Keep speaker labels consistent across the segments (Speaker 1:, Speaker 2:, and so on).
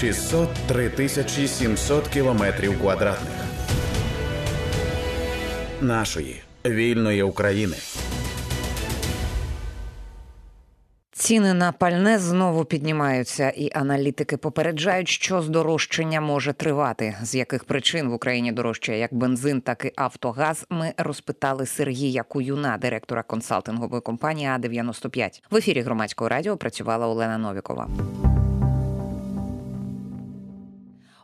Speaker 1: 603 тисячі 700 кілометрів квадратних нашої вільної України.
Speaker 2: Ціни на пальне знову піднімаються, і аналітики попереджають, що здорожчання може тривати. З яких причин в Україні дорожчає як бензин, так і автогаз. Ми розпитали Сергія Куюна, директора консалтингової компанії А 95 В ефірі громадського радіо працювала Олена Новікова.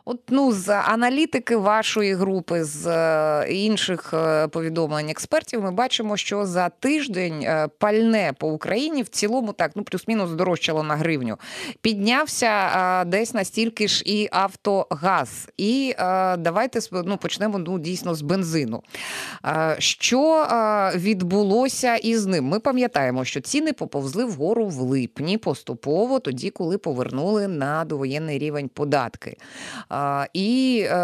Speaker 2: От ну з аналітики вашої групи, з е, інших е, повідомлень експертів, ми бачимо, що за тиждень е, пальне по Україні в цілому так ну плюс-мінус здорожчало на гривню. Піднявся десь настільки ж і автогаз. І давайте ну, почнемо ну, дійсно з бензину. Що відбулося із ним? Ми пам'ятаємо, що ціни поповзли вгору в липні поступово, тоді коли повернули на довоєнний рівень податки. І е,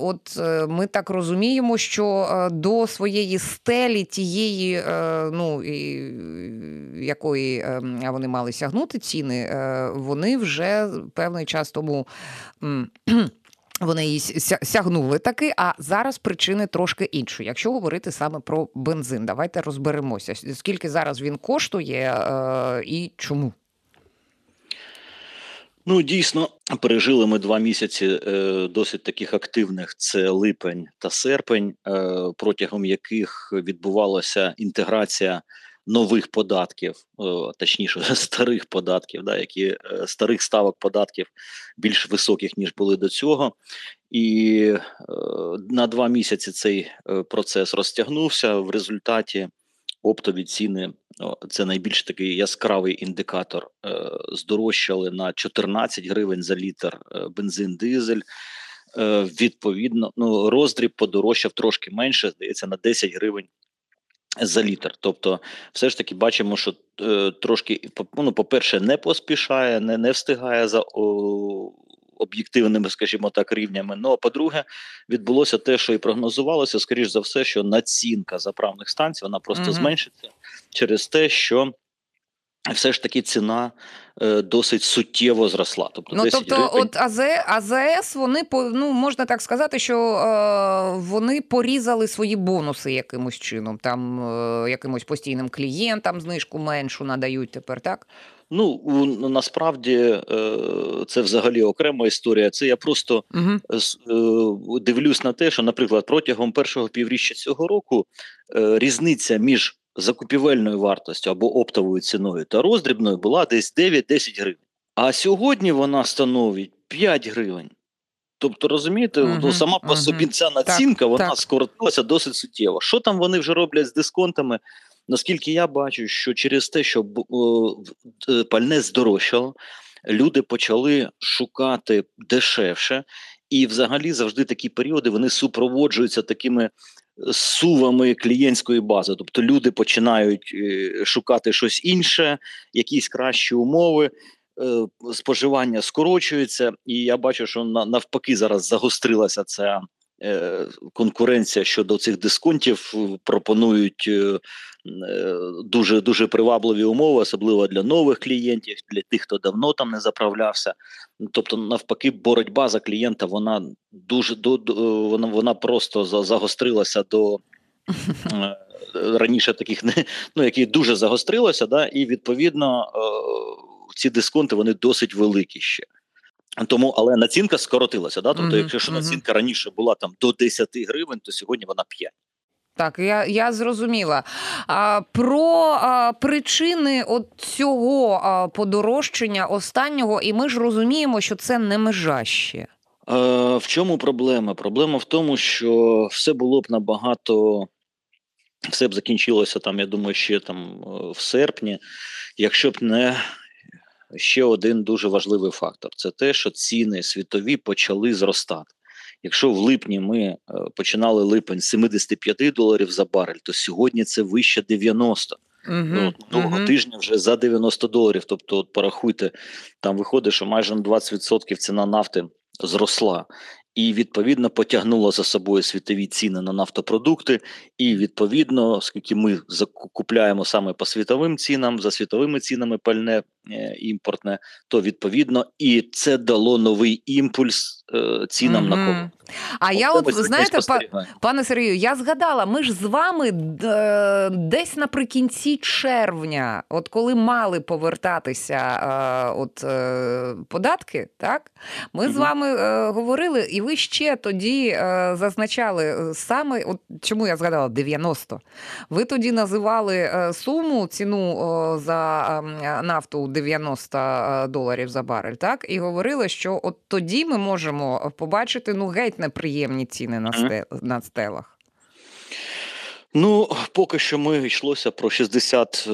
Speaker 2: от е, ми так розуміємо, що е, до своєї стелі тієї, ну якої вони мали сягнути ціни, вони вже певний час тому. Вони її сягнули таки, а зараз причини трошки інші. Якщо говорити саме про бензин, давайте розберемося. Скільки зараз він коштує і чому?
Speaker 3: Ну, дійсно, пережили ми два місяці е, досить таких активних: це липень та серпень, е, протягом яких відбувалася інтеграція нових податків, е, точніше, старих податків, да, які е, старих ставок податків більш високих ніж були до цього, і е, на два місяці цей процес розтягнувся. В результаті оптові ціни це найбільш такий яскравий індикатор. Е, здорожчали на 14 гривень за літр е, бензин, дизель. Е, відповідно, ну роздріб подорожчав трошки менше, здається, на 10 гривень за літр. Тобто, все ж таки бачимо, що трошки ну, по-перше, не поспішає, не не встигає за о, об'єктивними, скажімо так, рівнями. Ну а по-друге, відбулося те, що і прогнозувалося, скоріш за все, що націнка заправних станцій вона просто mm-hmm. зменшиться через те, що. Все ж таки ціна е, досить суттєво зросла.
Speaker 2: Тобто, ну, тобто, гривень... от АЗ, АЗС, вони по ну можна так сказати, що е, вони порізали свої бонуси якимось чином, там е, якимось постійним клієнтам знижку меншу надають тепер, так?
Speaker 3: Ну насправді е, це взагалі окрема історія. Це я просто угу. дивлюсь на те, що, наприклад, протягом першого півріччя цього року різниця між закупівельною вартостю або оптовою ціною та роздрібною була десь 9-10 гривень. А сьогодні вона становить 5 гривень. Тобто, розумієте, uh-huh, ну, сама по uh-huh. собі ця націнка так, вона так. скоротилася досить суттєво. Що там вони вже роблять з дисконтами? Наскільки я бачу, що через те, що е, пальне здорожчало, люди почали шукати дешевше, і взагалі завжди такі періоди вони супроводжуються такими. Е, сувами клієнтської бази, тобто люди починають е, шукати щось інше, якісь кращі умови, споживання скорочується, і я бачу, що навпаки зараз загострилася ця конкуренція щодо цих дисконтів. Пропонують дуже дуже привабливі умови, особливо для нових клієнтів, для тих, хто давно там не заправлявся. Тобто, навпаки, боротьба за клієнта вона дуже до, вона вона просто загострилася до. Е, раніше таких не ну які дуже загострилося, да, і відповідно е, ці дисконти вони досить великі ще. Тому, але націнка скоротилася. Да? Тобто, mm-hmm. якщо націнка раніше була там до 10 гривень, то сьогодні вона 5.
Speaker 2: Так, я я зрозуміла. А, Про а, причини от цього а, подорожчання останнього, і ми ж розуміємо, що це не межа ще. Е,
Speaker 3: В чому проблема? Проблема в тому, що все було б набагато, все б закінчилося там, я думаю, ще там е, в серпні, якщо б не ще один дуже важливий фактор: це те, що ціни світові почали зростати. Якщо в липні ми е, починали липень з 75 доларів за барель, то сьогодні це вище 90. Uh-huh, ну, Того uh-huh. тижня вже за 90 доларів. Тобто, от порахуйте, там виходить, що майже на 20% ціна нафти зросла. І відповідно потягнуло за собою світові ціни на нафтопродукти. І відповідно, оскільки ми закупляємо саме по світовим цінам, за світовими цінами пальне імпортне, то відповідно і це дало новий імпульс е, цінам
Speaker 2: Мгм.
Speaker 3: на каву.
Speaker 2: А я от знаєте, пане Сергію, я згадала, ми ж з вами е, десь наприкінці червня, от коли мали повертатися е, от, е, податки, так ми з вами е, говорили, і ви ще тоді е, зазначали е, саме, от чому я згадала 90. Ви тоді називали е, суму ціну за е, нафту 90 доларів за барель, так і говорили, що от тоді ми можемо побачити ну геть неприємні ціни на сте, на стелах.
Speaker 3: Ну, поки що ми йшлося про 60 е,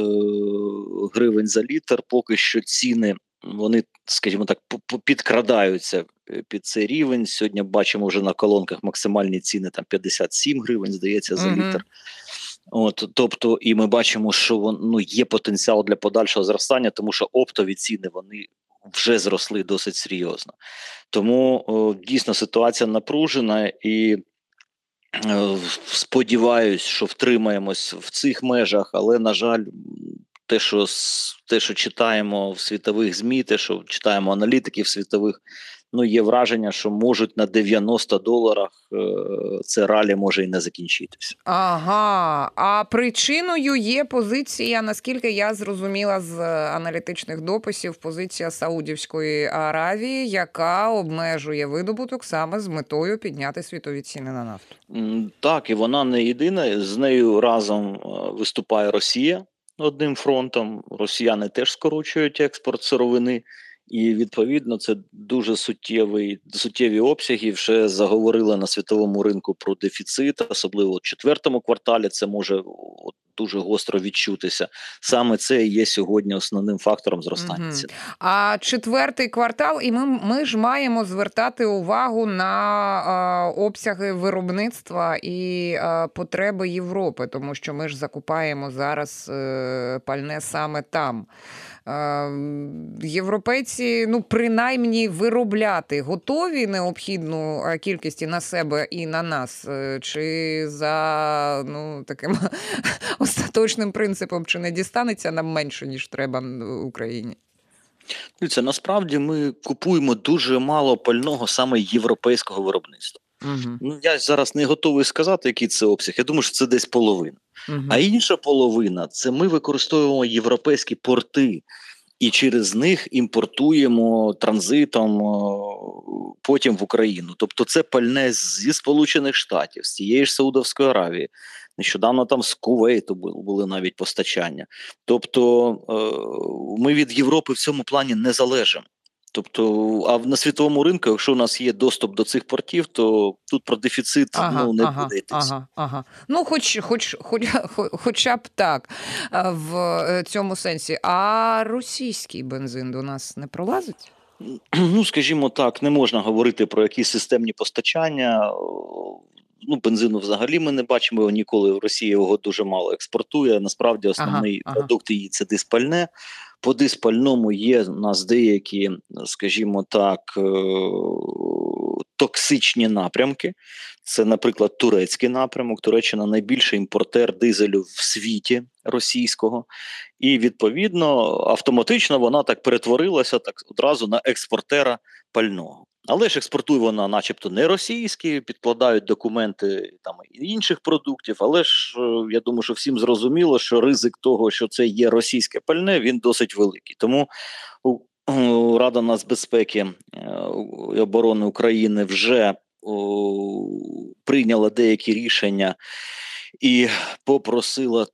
Speaker 3: гривень за літр. Поки що ціни вони, скажімо так, підкрадаються е, під цей рівень. Сьогодні бачимо вже на колонках максимальні ціни там 57 гривень, здається, за
Speaker 2: Мгм.
Speaker 3: літр. От, тобто, і ми бачимо, що вон, ну, є потенціал для подальшого зростання, тому що оптові ціни вони вже зросли досить серйозно. Тому о, дійсно ситуація напружена і. Е, Сподіваюсь, що втримаємось в цих межах, але на жаль, те, що те, що читаємо в світових змі, те, що читаємо аналітиків світових, ну є враження, що можуть на 90 доларах е, це ралі може і не закінчитися.
Speaker 2: Ага. А причиною є позиція, наскільки я зрозуміла з аналітичних дописів, позиція Саудівської Аравії, яка обмежує видобуток саме з метою підняти світові ціни на нафту.
Speaker 3: Так, і вона не єдина. З нею разом е, виступає Росія одним фронтом. Росіяни теж скорочують експорт сировини, і відповідно це дуже суттєвий суттєві обсяги. Вже заговорили на світовому ринку про дефіцит, особливо в четвертому кварталі. Це може дуже гостро відчутися. Саме це і є сьогодні основним фактором зростання цін.
Speaker 2: А четвертий квартал, і ми, ми ж маємо звертати увагу на е, обсяги виробництва і е, потреби Європи, тому що ми ж закупаємо зараз е, пальне саме там. Е, Європейці, ну принаймні, виробляти готові необхідну е, кількість і на себе і на нас, Е, чи за ну таким остаточним принципом, чи не дістанеться нам менше ніж треба м, Україні?
Speaker 3: Дивіться, насправді ми купуємо дуже мало пального саме європейського виробництва.
Speaker 2: Угу.
Speaker 3: Ну я зараз не готовий сказати, який це обсяг. Я думаю, що це десь половина.
Speaker 2: Угу.
Speaker 3: А інша половина це ми використовуємо європейські порти. І через них імпортуємо транзитом потім в Україну. Тобто, це пальне зі Сполучених Штатів, з цієї ж Саудовської Аравії. Нещодавно там з Кувейту були, навіть постачання. Тобто, е, ми від Європи в цьому плані не залежимо. Тобто, а на світовому ринку, якщо у нас є доступ до цих портів, то тут про дефіцит
Speaker 2: Ага,
Speaker 3: ну, не
Speaker 2: ага,
Speaker 3: буде йтися.
Speaker 2: ага, ага. Ну, хоч, хоч, хоч, хоча б так е, в е, цьому сенсі. А російський бензин до нас не пролазить?
Speaker 3: Ну, скажімо так, не можна говорити про якісь системні постачання. Ну, бензину взагалі ми не бачимо його ніколи. Росія його дуже мало експортує. Насправді, основний
Speaker 2: ага.
Speaker 3: продукт її це диспальне. По диспальному є у нас деякі, скажімо так, е, токсичні напрямки. Це, наприклад, турецький напрямок. Туреччина найбільший імпортер дизелю в світі російського, і відповідно автоматично вона так перетворилася так одразу на експортера пального. Але ж експортує вона, начебто, не російські, підкладають документи там інших продуктів. Але ж е, я думаю, що всім зрозуміло, що ризик того, що це є російське пальне, він досить великий. Тому Рада нацбезпеки е, і оборони України вже прийняла деякі рішення і попросила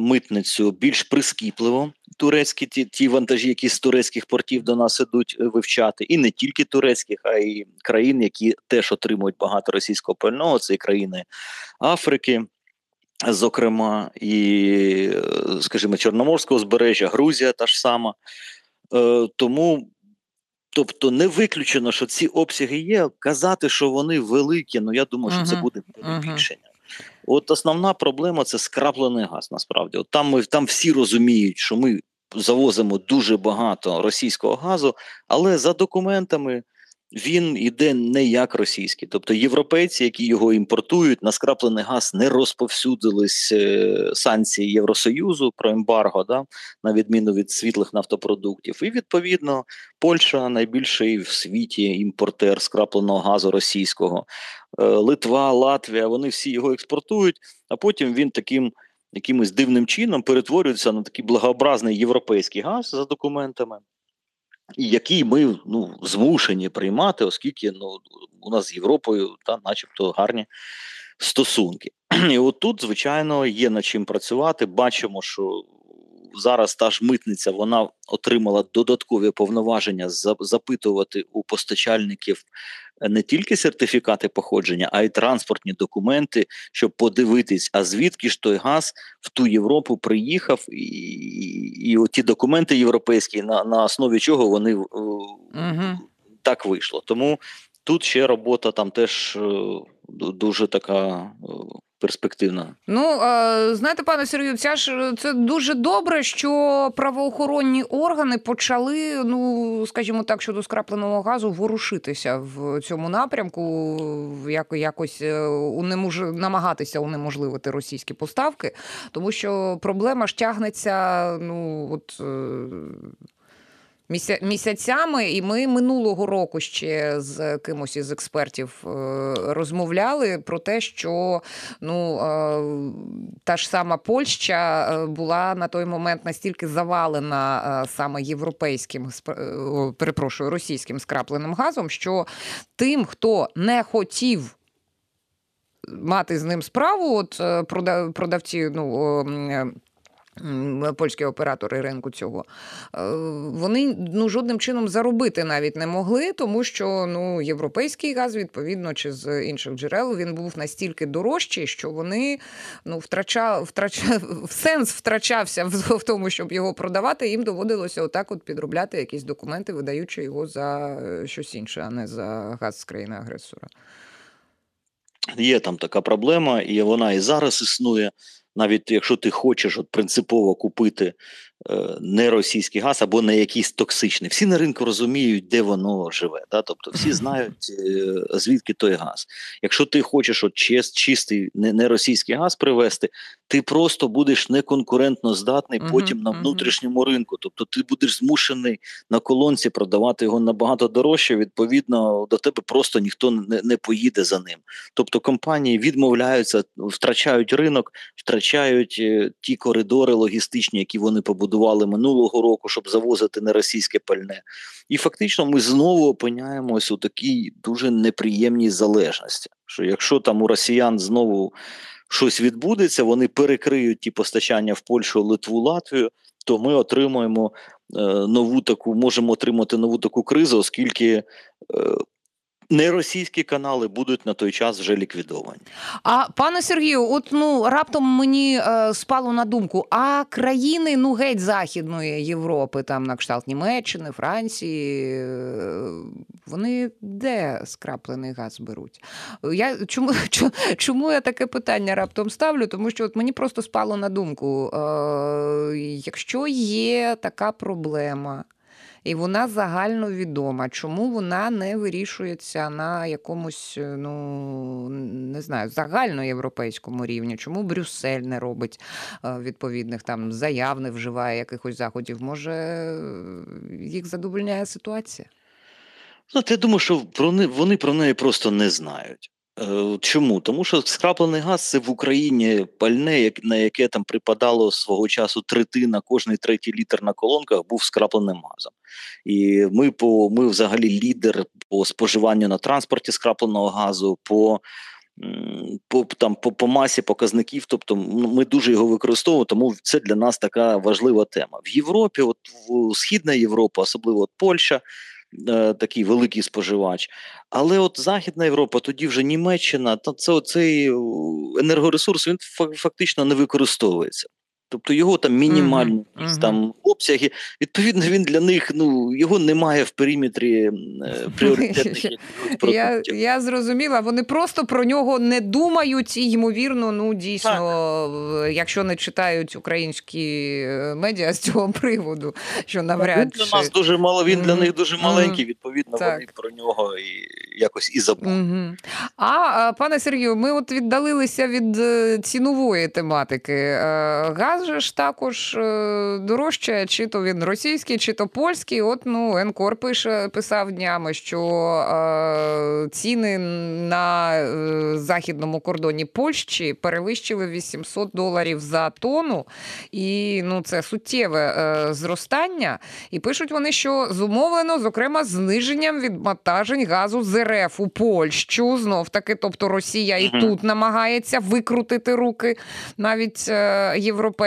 Speaker 3: митницю більш прискіпливо турецькі ті, ті вантажі, які з турецьких портів до нас ідуть е, вивчати, і не тільки турецьких, а й країн, які теж отримують багато російського пального. Це і країни Африки. Зокрема, і, е, скажімо, Чорноморського узбережжя, Грузія та ж сама. Е, тому, тобто, не виключено, що ці обсяги є. Казати, що вони великі, ну я думаю, що це буде перебільшення. От основна проблема це скраплений газ. Насправді, от там ми там всі розуміють, що ми завозимо дуже багато російського газу, але за документами він іде не як російський. Тобто європейці, які його імпортують, на скраплений газ не розповсюдились е, санкції Євросоюзу про ембарго, да, на відміну від світлих нафтопродуктів. І відповідно Польща найбільший в світі імпортер скрапленого газу російського, е, Литва, Латвія. Вони всі його експортують, а потім він таким. Якимось дивним чином перетворюється на такий благообразний європейський газ за документами, який ми ну, змушені приймати, оскільки ну, у нас з Європою та, начебто, гарні стосунки. І отут, звичайно, є над чим працювати. Бачимо, що зараз та ж митниця вона отримала додаткові повноваження запитувати у постачальників не тільки сертифікати походження, а й транспортні документи, щоб подивитись, а звідки ж той газ в ту Європу приїхав, і і, і ті документи європейські, на на основі чого вони угу. так вийшло. Тому тут ще робота там теж е, дуже така перспективна.
Speaker 2: Ну знаєте, пане Сергію, ця ж це дуже добре, що правоохоронні органи почали, ну скажімо так, щодо скрапленого газу ворушитися в цьому напрямку, як якось е, унемож... намагатися унеможливити російські поставки, тому що проблема ж тягнеться. Ну от е, місяцями, і ми минулого року ще з кимось із експертів е, розмовляли про те, що ну е, та ж сама Польща е, була на той момент настільки завалена саме європейським перепрошую російським скрапленим газом, що тим, хто не хотів. Мати з ним справу, от продавці, ну Польські оператори ринку цього е, вони ну жодним чином заробити навіть не могли, тому що ну європейський газ, відповідно, чи з інших джерел він був настільки дорожчий, що вони ну втрачав втрачав сенс втрачався в тому, щоб його продавати. Їм доводилося отак, от підробляти якісь документи, видаючи його за е, щось інше, а не за газ з країни агресора.
Speaker 3: Є там така проблема, і вона і зараз існує навіть якщо ти хочеш от принципово купити не російський газ або не якийсь токсичний. Всі на ринку розуміють, де воно живе. Да? Тобто всі знають, е, звідки той газ. Якщо ти хочеш от чист, чистий не, російський газ привезти, ти просто будеш неконкурентно здатний uh-huh, потім на внутрішньому uh-huh. ринку. Тобто ти будеш змушений на колонці продавати його набагато дорожче. Відповідно, до тебе просто ніхто не, не поїде за ним. Тобто компанії відмовляються, втрачають ринок, втрачають е, ті коридори логістичні, які вони побудували будували минулого року, щоб завозити не російське пальне. І фактично ми знову опиняємось у такій дуже неприємній залежності. Що якщо там у росіян знову щось відбудеться, вони перекриють ті постачання в Польщу, Литву, Латвію, то ми отримуємо е, нову таку, можемо отримати нову таку кризу, оскільки е, Неросійські канали будуть на той час вже ліквідовані.
Speaker 2: А пане Сергію, от ну раптом мені е, спало на думку: а країни ну геть Західної Європи, там на кшталт Німеччини, Франції, е, вони де скраплений газ беруть? Я чому чому я таке питання раптом ставлю? Тому що от мені просто спало на думку: е, якщо є така проблема і вона загальновідома. Чому вона не вирішується на якомусь, е, ну не знаю, загальноєвропейському рівні? Чому Брюссель не робить е, відповідних там заяв, не вживає якихось заходів? Може їх задовольняє ситуація?
Speaker 3: Ну, я думаю, що про вони про неї просто не знають. Е, чому? Тому що скраплений газ це в Україні пальне, на яке там припадало свого часу третина, кожний третій літр на колонках був скрапленим газом. І ми по ми взагалі лідер по споживанню на транспорті скрапленого газу. по по там по, по масі показників, тобто ми дуже його використовуємо, тому це для нас така важлива тема в Європі. От в Східна Європа, особливо от Польща, Е, такий великий споживач. Але от Західна Європа, тоді вже Німеччина, то це оцей енергоресурс він фактично не використовується. Тобто його там мінімальні uh-huh. там обсяги. Відповідно, він для них ну його немає в периметрі е, пріоритетних
Speaker 2: Я я зрозуміла. Вони просто про нього не думають і ймовірно, ну дійсно, так. якщо не читають українські е, медіа з цього приводу, що навряд
Speaker 3: він для нас дуже мало. Він mm-hmm. для них дуже маленький. Відповідно, так. вони про нього і якось і забули. Mm-hmm.
Speaker 2: А пане Сергію, ми от віддалилися від е, цінової тематики. Газ же ж також е, дорожче, чи то він російський, чи то польський. От ну Енкор пише писав днями, що е, ціни на е, західному кордоні Польщі перевищили 800 доларів за тонну, і ну це суттєве е, зростання. І пишуть вони, що зумовлено зокрема зниженням відвантажень газу з РФ у Польщу. Знов таки, тобто Росія і тут намагається викрутити руки навіть е,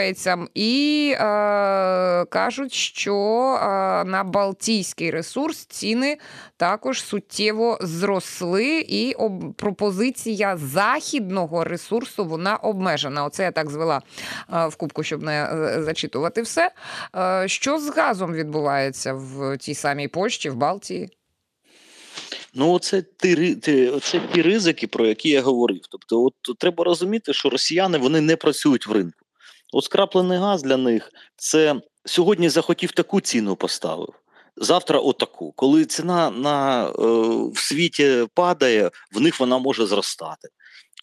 Speaker 2: європейцям, і е, кажуть, що е, на Балтійський ресурс ціни також суттєво зросли, і об, пропозиція західного ресурсу вона обмежена. Оце я так звела е, в кубку, щоб не е, зачитувати все. Е, що з газом відбувається в тій самій Польщі, в Балтії?
Speaker 3: Ну, це ті, це ті ризики, про які я говорив. Тобто, от треба розуміти, що росіяни вони не працюють в ринку. От скраплений газ для них це сьогодні захотів таку ціну поставив. Завтра отаку. Коли ціна на, е, в світі падає, в них вона може зростати.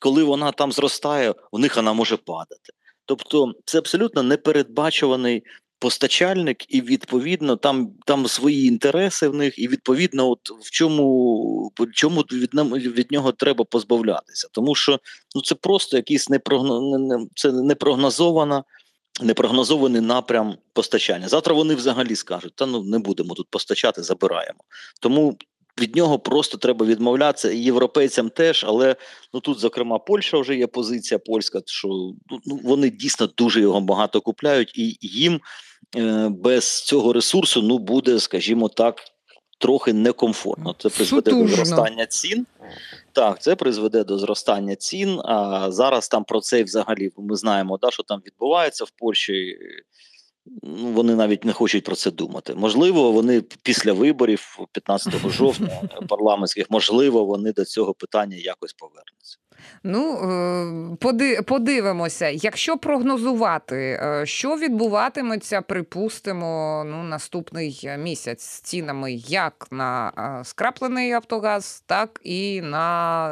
Speaker 3: Коли вона там зростає, в них вона може падати. Тобто це абсолютно непередбачуваний постачальник, і відповідно там там свої інтереси в них, і відповідно, от в чому чому від від нього треба позбавлятися, тому що ну це просто якийсь непрогно, це непрогнозована. Непрогнозований напрям постачання. Завтра вони взагалі скажуть, та ну не будемо тут постачати, забираємо. Тому від нього просто треба відмовлятися і європейцям теж, але ну тут, зокрема, Польща вже є позиція польська, що ну вони дійсно дуже його багато купляють, і їм без цього ресурсу ну буде, скажімо так, трохи некомфортно. Це призведе Сутужно. до зростання цін. Так, це призведе до зростання цін. А зараз там про це взагалі ми знаємо, да, що там відбувається в Польщі. Ну, вони навіть не хочуть про це думати. Можливо, вони після виборів 15 жовтня парламентських, можливо, вони до цього питання якось повернуться.
Speaker 2: Ну е, подивимося, якщо прогнозувати, е, що відбуватиметься, припустимо, ну наступний місяць з цінами як на е, скраплений Автогаз, так і на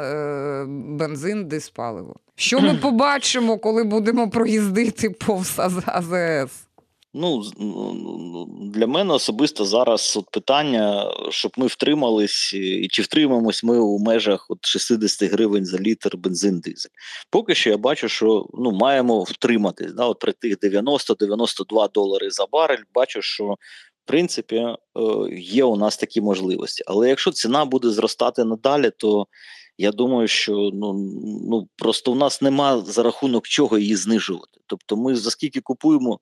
Speaker 2: бензин, диспаливо. Що ми побачимо, коли будемо проїздити повз АЗС?
Speaker 3: Ну, ну, ну, для мене особисто зараз от питання, щоб ми втримались, і чи втримаємось ми у межах от 60 гривень за літр бензин дизель. Поки що я бачу, що ну маємо втриматись. Да, от При тих 90-92 долари за барель, бачу, що в принципі е, є у нас такі можливості. Але якщо ціна буде зростати надалі, то я думаю, що ну ну просто у нас нема за рахунок чого її знижувати. Тобто, ми за скільки купуємо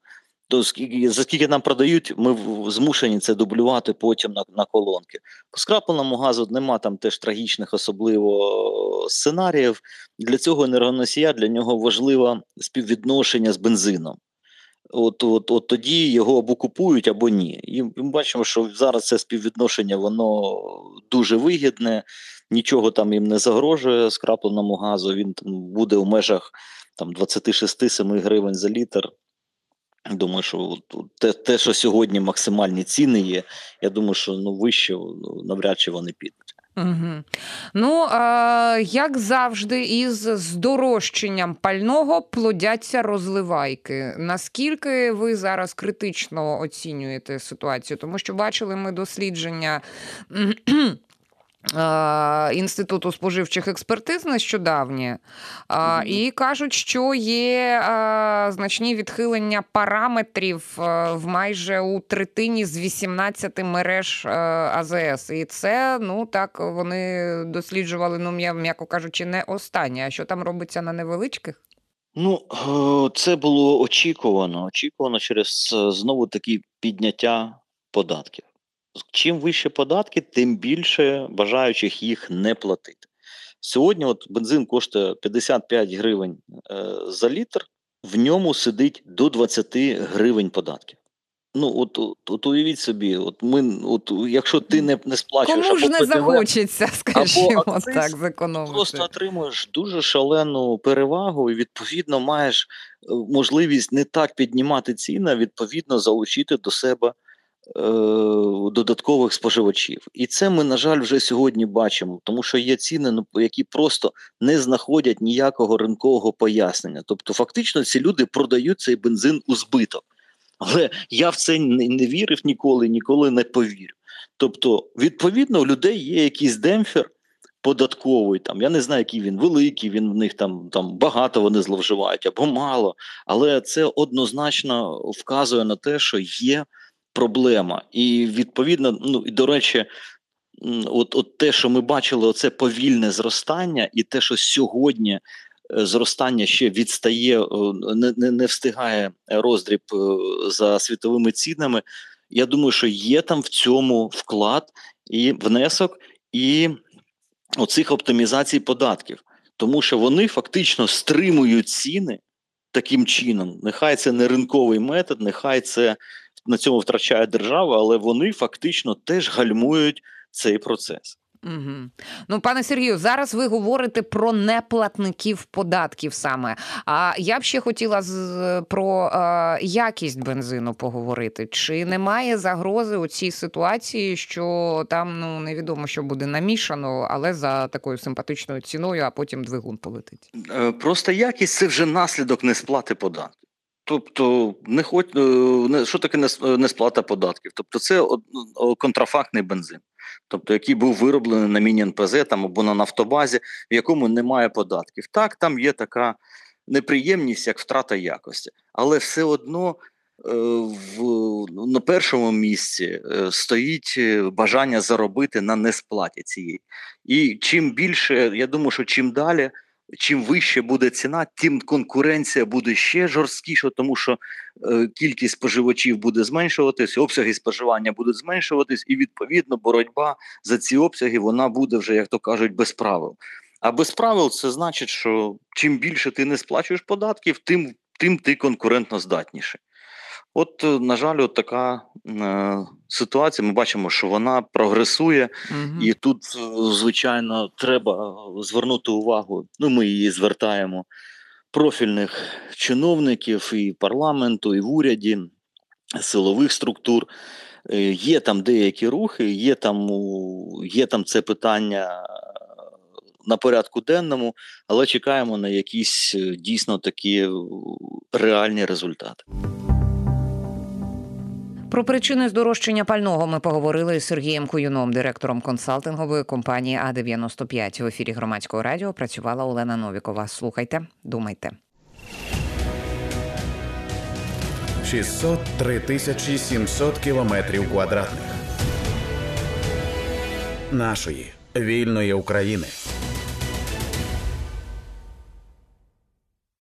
Speaker 3: то скільки за скільки нам продають, ми змушені це дублювати потім на на колонки. По скрапленому газу нема там теж трагічних, особливо сценаріїв. Для цього енергоносія для нього важливе співвідношення з бензином. От от, от тоді його або купують, або ні. І ми бачимо, що зараз це співвідношення воно дуже вигідне, нічого там їм не загрожує скрапленому газу. Він там буде у межах там 26-7 гривень за літр. Думаю, що те, те, що сьогодні максимальні ціни є, я думаю, що ну вище ну, навряд чи вони підуть.
Speaker 2: Угу. Ну, а, як завжди, із здорожчанням пального плодяться розливайки. Наскільки ви зараз критично оцінюєте ситуацію? Тому що бачили ми дослідження. Інституту споживчих експертиз нещодавні mm-hmm. і кажуть, що є значні відхилення параметрів в майже у третині з 18 мереж АЗС. І це ну так вони досліджували, ну м'яко кажучи, не останнє. А що там робиться на невеличких?
Speaker 3: Ну це було очікувано. Очікувано через знову такі підняття податків чим вище податки, тим більше бажаючих їх не платити. Сьогодні от бензин коштує 55 гривень е, за літр. в ньому сидить до 20 гривень податків. Ну, от, от, от уявіть собі, от ми, от, якщо ти не, не сплачуєш
Speaker 2: Кому ж
Speaker 3: або
Speaker 2: не
Speaker 3: ПДВ,
Speaker 2: захочеться, скажімо
Speaker 3: акциз,
Speaker 2: так, зекономити.
Speaker 3: просто отримуєш дуже шалену перевагу, і відповідно маєш е, можливість не так піднімати ціни, а відповідно залучити до себе додаткових споживачів. І це ми, на жаль, вже сьогодні бачимо, тому що є ціни, ну, які просто не знаходять ніякого ринкового пояснення. Тобто, фактично, ці люди продають цей бензин у збиток. Але я в це не вірив ніколи, ніколи не повірю. Тобто, відповідно, у людей є якийсь демпфер податковий. Там я не знаю, який він великий. Він в них там там багато вони зловживають або мало. Але це однозначно вказує на те, що є проблема, і відповідно, ну і до речі. От, от те, що ми бачили, оце повільне зростання, і те, що сьогодні е, зростання ще відстає, не не, не встигає роздріб е, за світовими цінами. Я думаю, що є там в цьому вклад і внесок, і оцих оптимізацій податків, тому що вони фактично стримують ціни таким чином. Нехай це не ринковий метод, нехай це на цьому втрачає держава, але вони фактично теж гальмують цей процес.
Speaker 2: Угу. Ну, пане Сергію, зараз ви говорите про неплатників податків саме. А я б ще хотіла з про е, якість бензину поговорити. Чи немає загрози у цій ситуації, що там ну невідомо, що буде намішано, але за такою симпатичною ціною, а потім двигун полетить?
Speaker 3: Е, просто якість це вже наслідок несплати податків. Тобто, не хоч не що таке несплата податків? Тобто, це контрафактний бензин, тобто який був вироблений на міні-НПЗ там або на нафтобазі, в якому немає податків. Так, там є така неприємність, як втрата якості, але все одно е, в на першому місці е, стоїть е, бажання заробити на несплаті цієї. І чим більше, я думаю, що чим далі чим вище буде ціна, тим конкуренція буде ще жорсткіша, тому що е, кількість споживачів буде зменшуватись, обсяги споживання будуть зменшуватись, і відповідно боротьба за ці обсяги вона буде вже, як то кажуть, без правил. А без правил це значить, що чим більше ти не сплачуєш податків, тим тим ти конкурентно здатніший. От, е, на жаль, от така е, ситуація. Ми бачимо, що вона прогресує, угу. і тут, е, звичайно, треба звернути увагу. Ну, ми її звертаємо профільних чиновників і парламенту, і в уряді, силових структур. Е, є там деякі рухи, є там, є там це питання. На порядку денному, але чекаємо на якісь дійсно такі реальні результати.
Speaker 2: Про причини здорожчання пального ми поговорили з Сергієм Куюном, директором консалтингової компанії А 95 В ефірі громадського радіо працювала Олена Новікова. Слухайте, думайте.
Speaker 1: 603 тисячі 700 кілометрів квадратних нашої вільної України.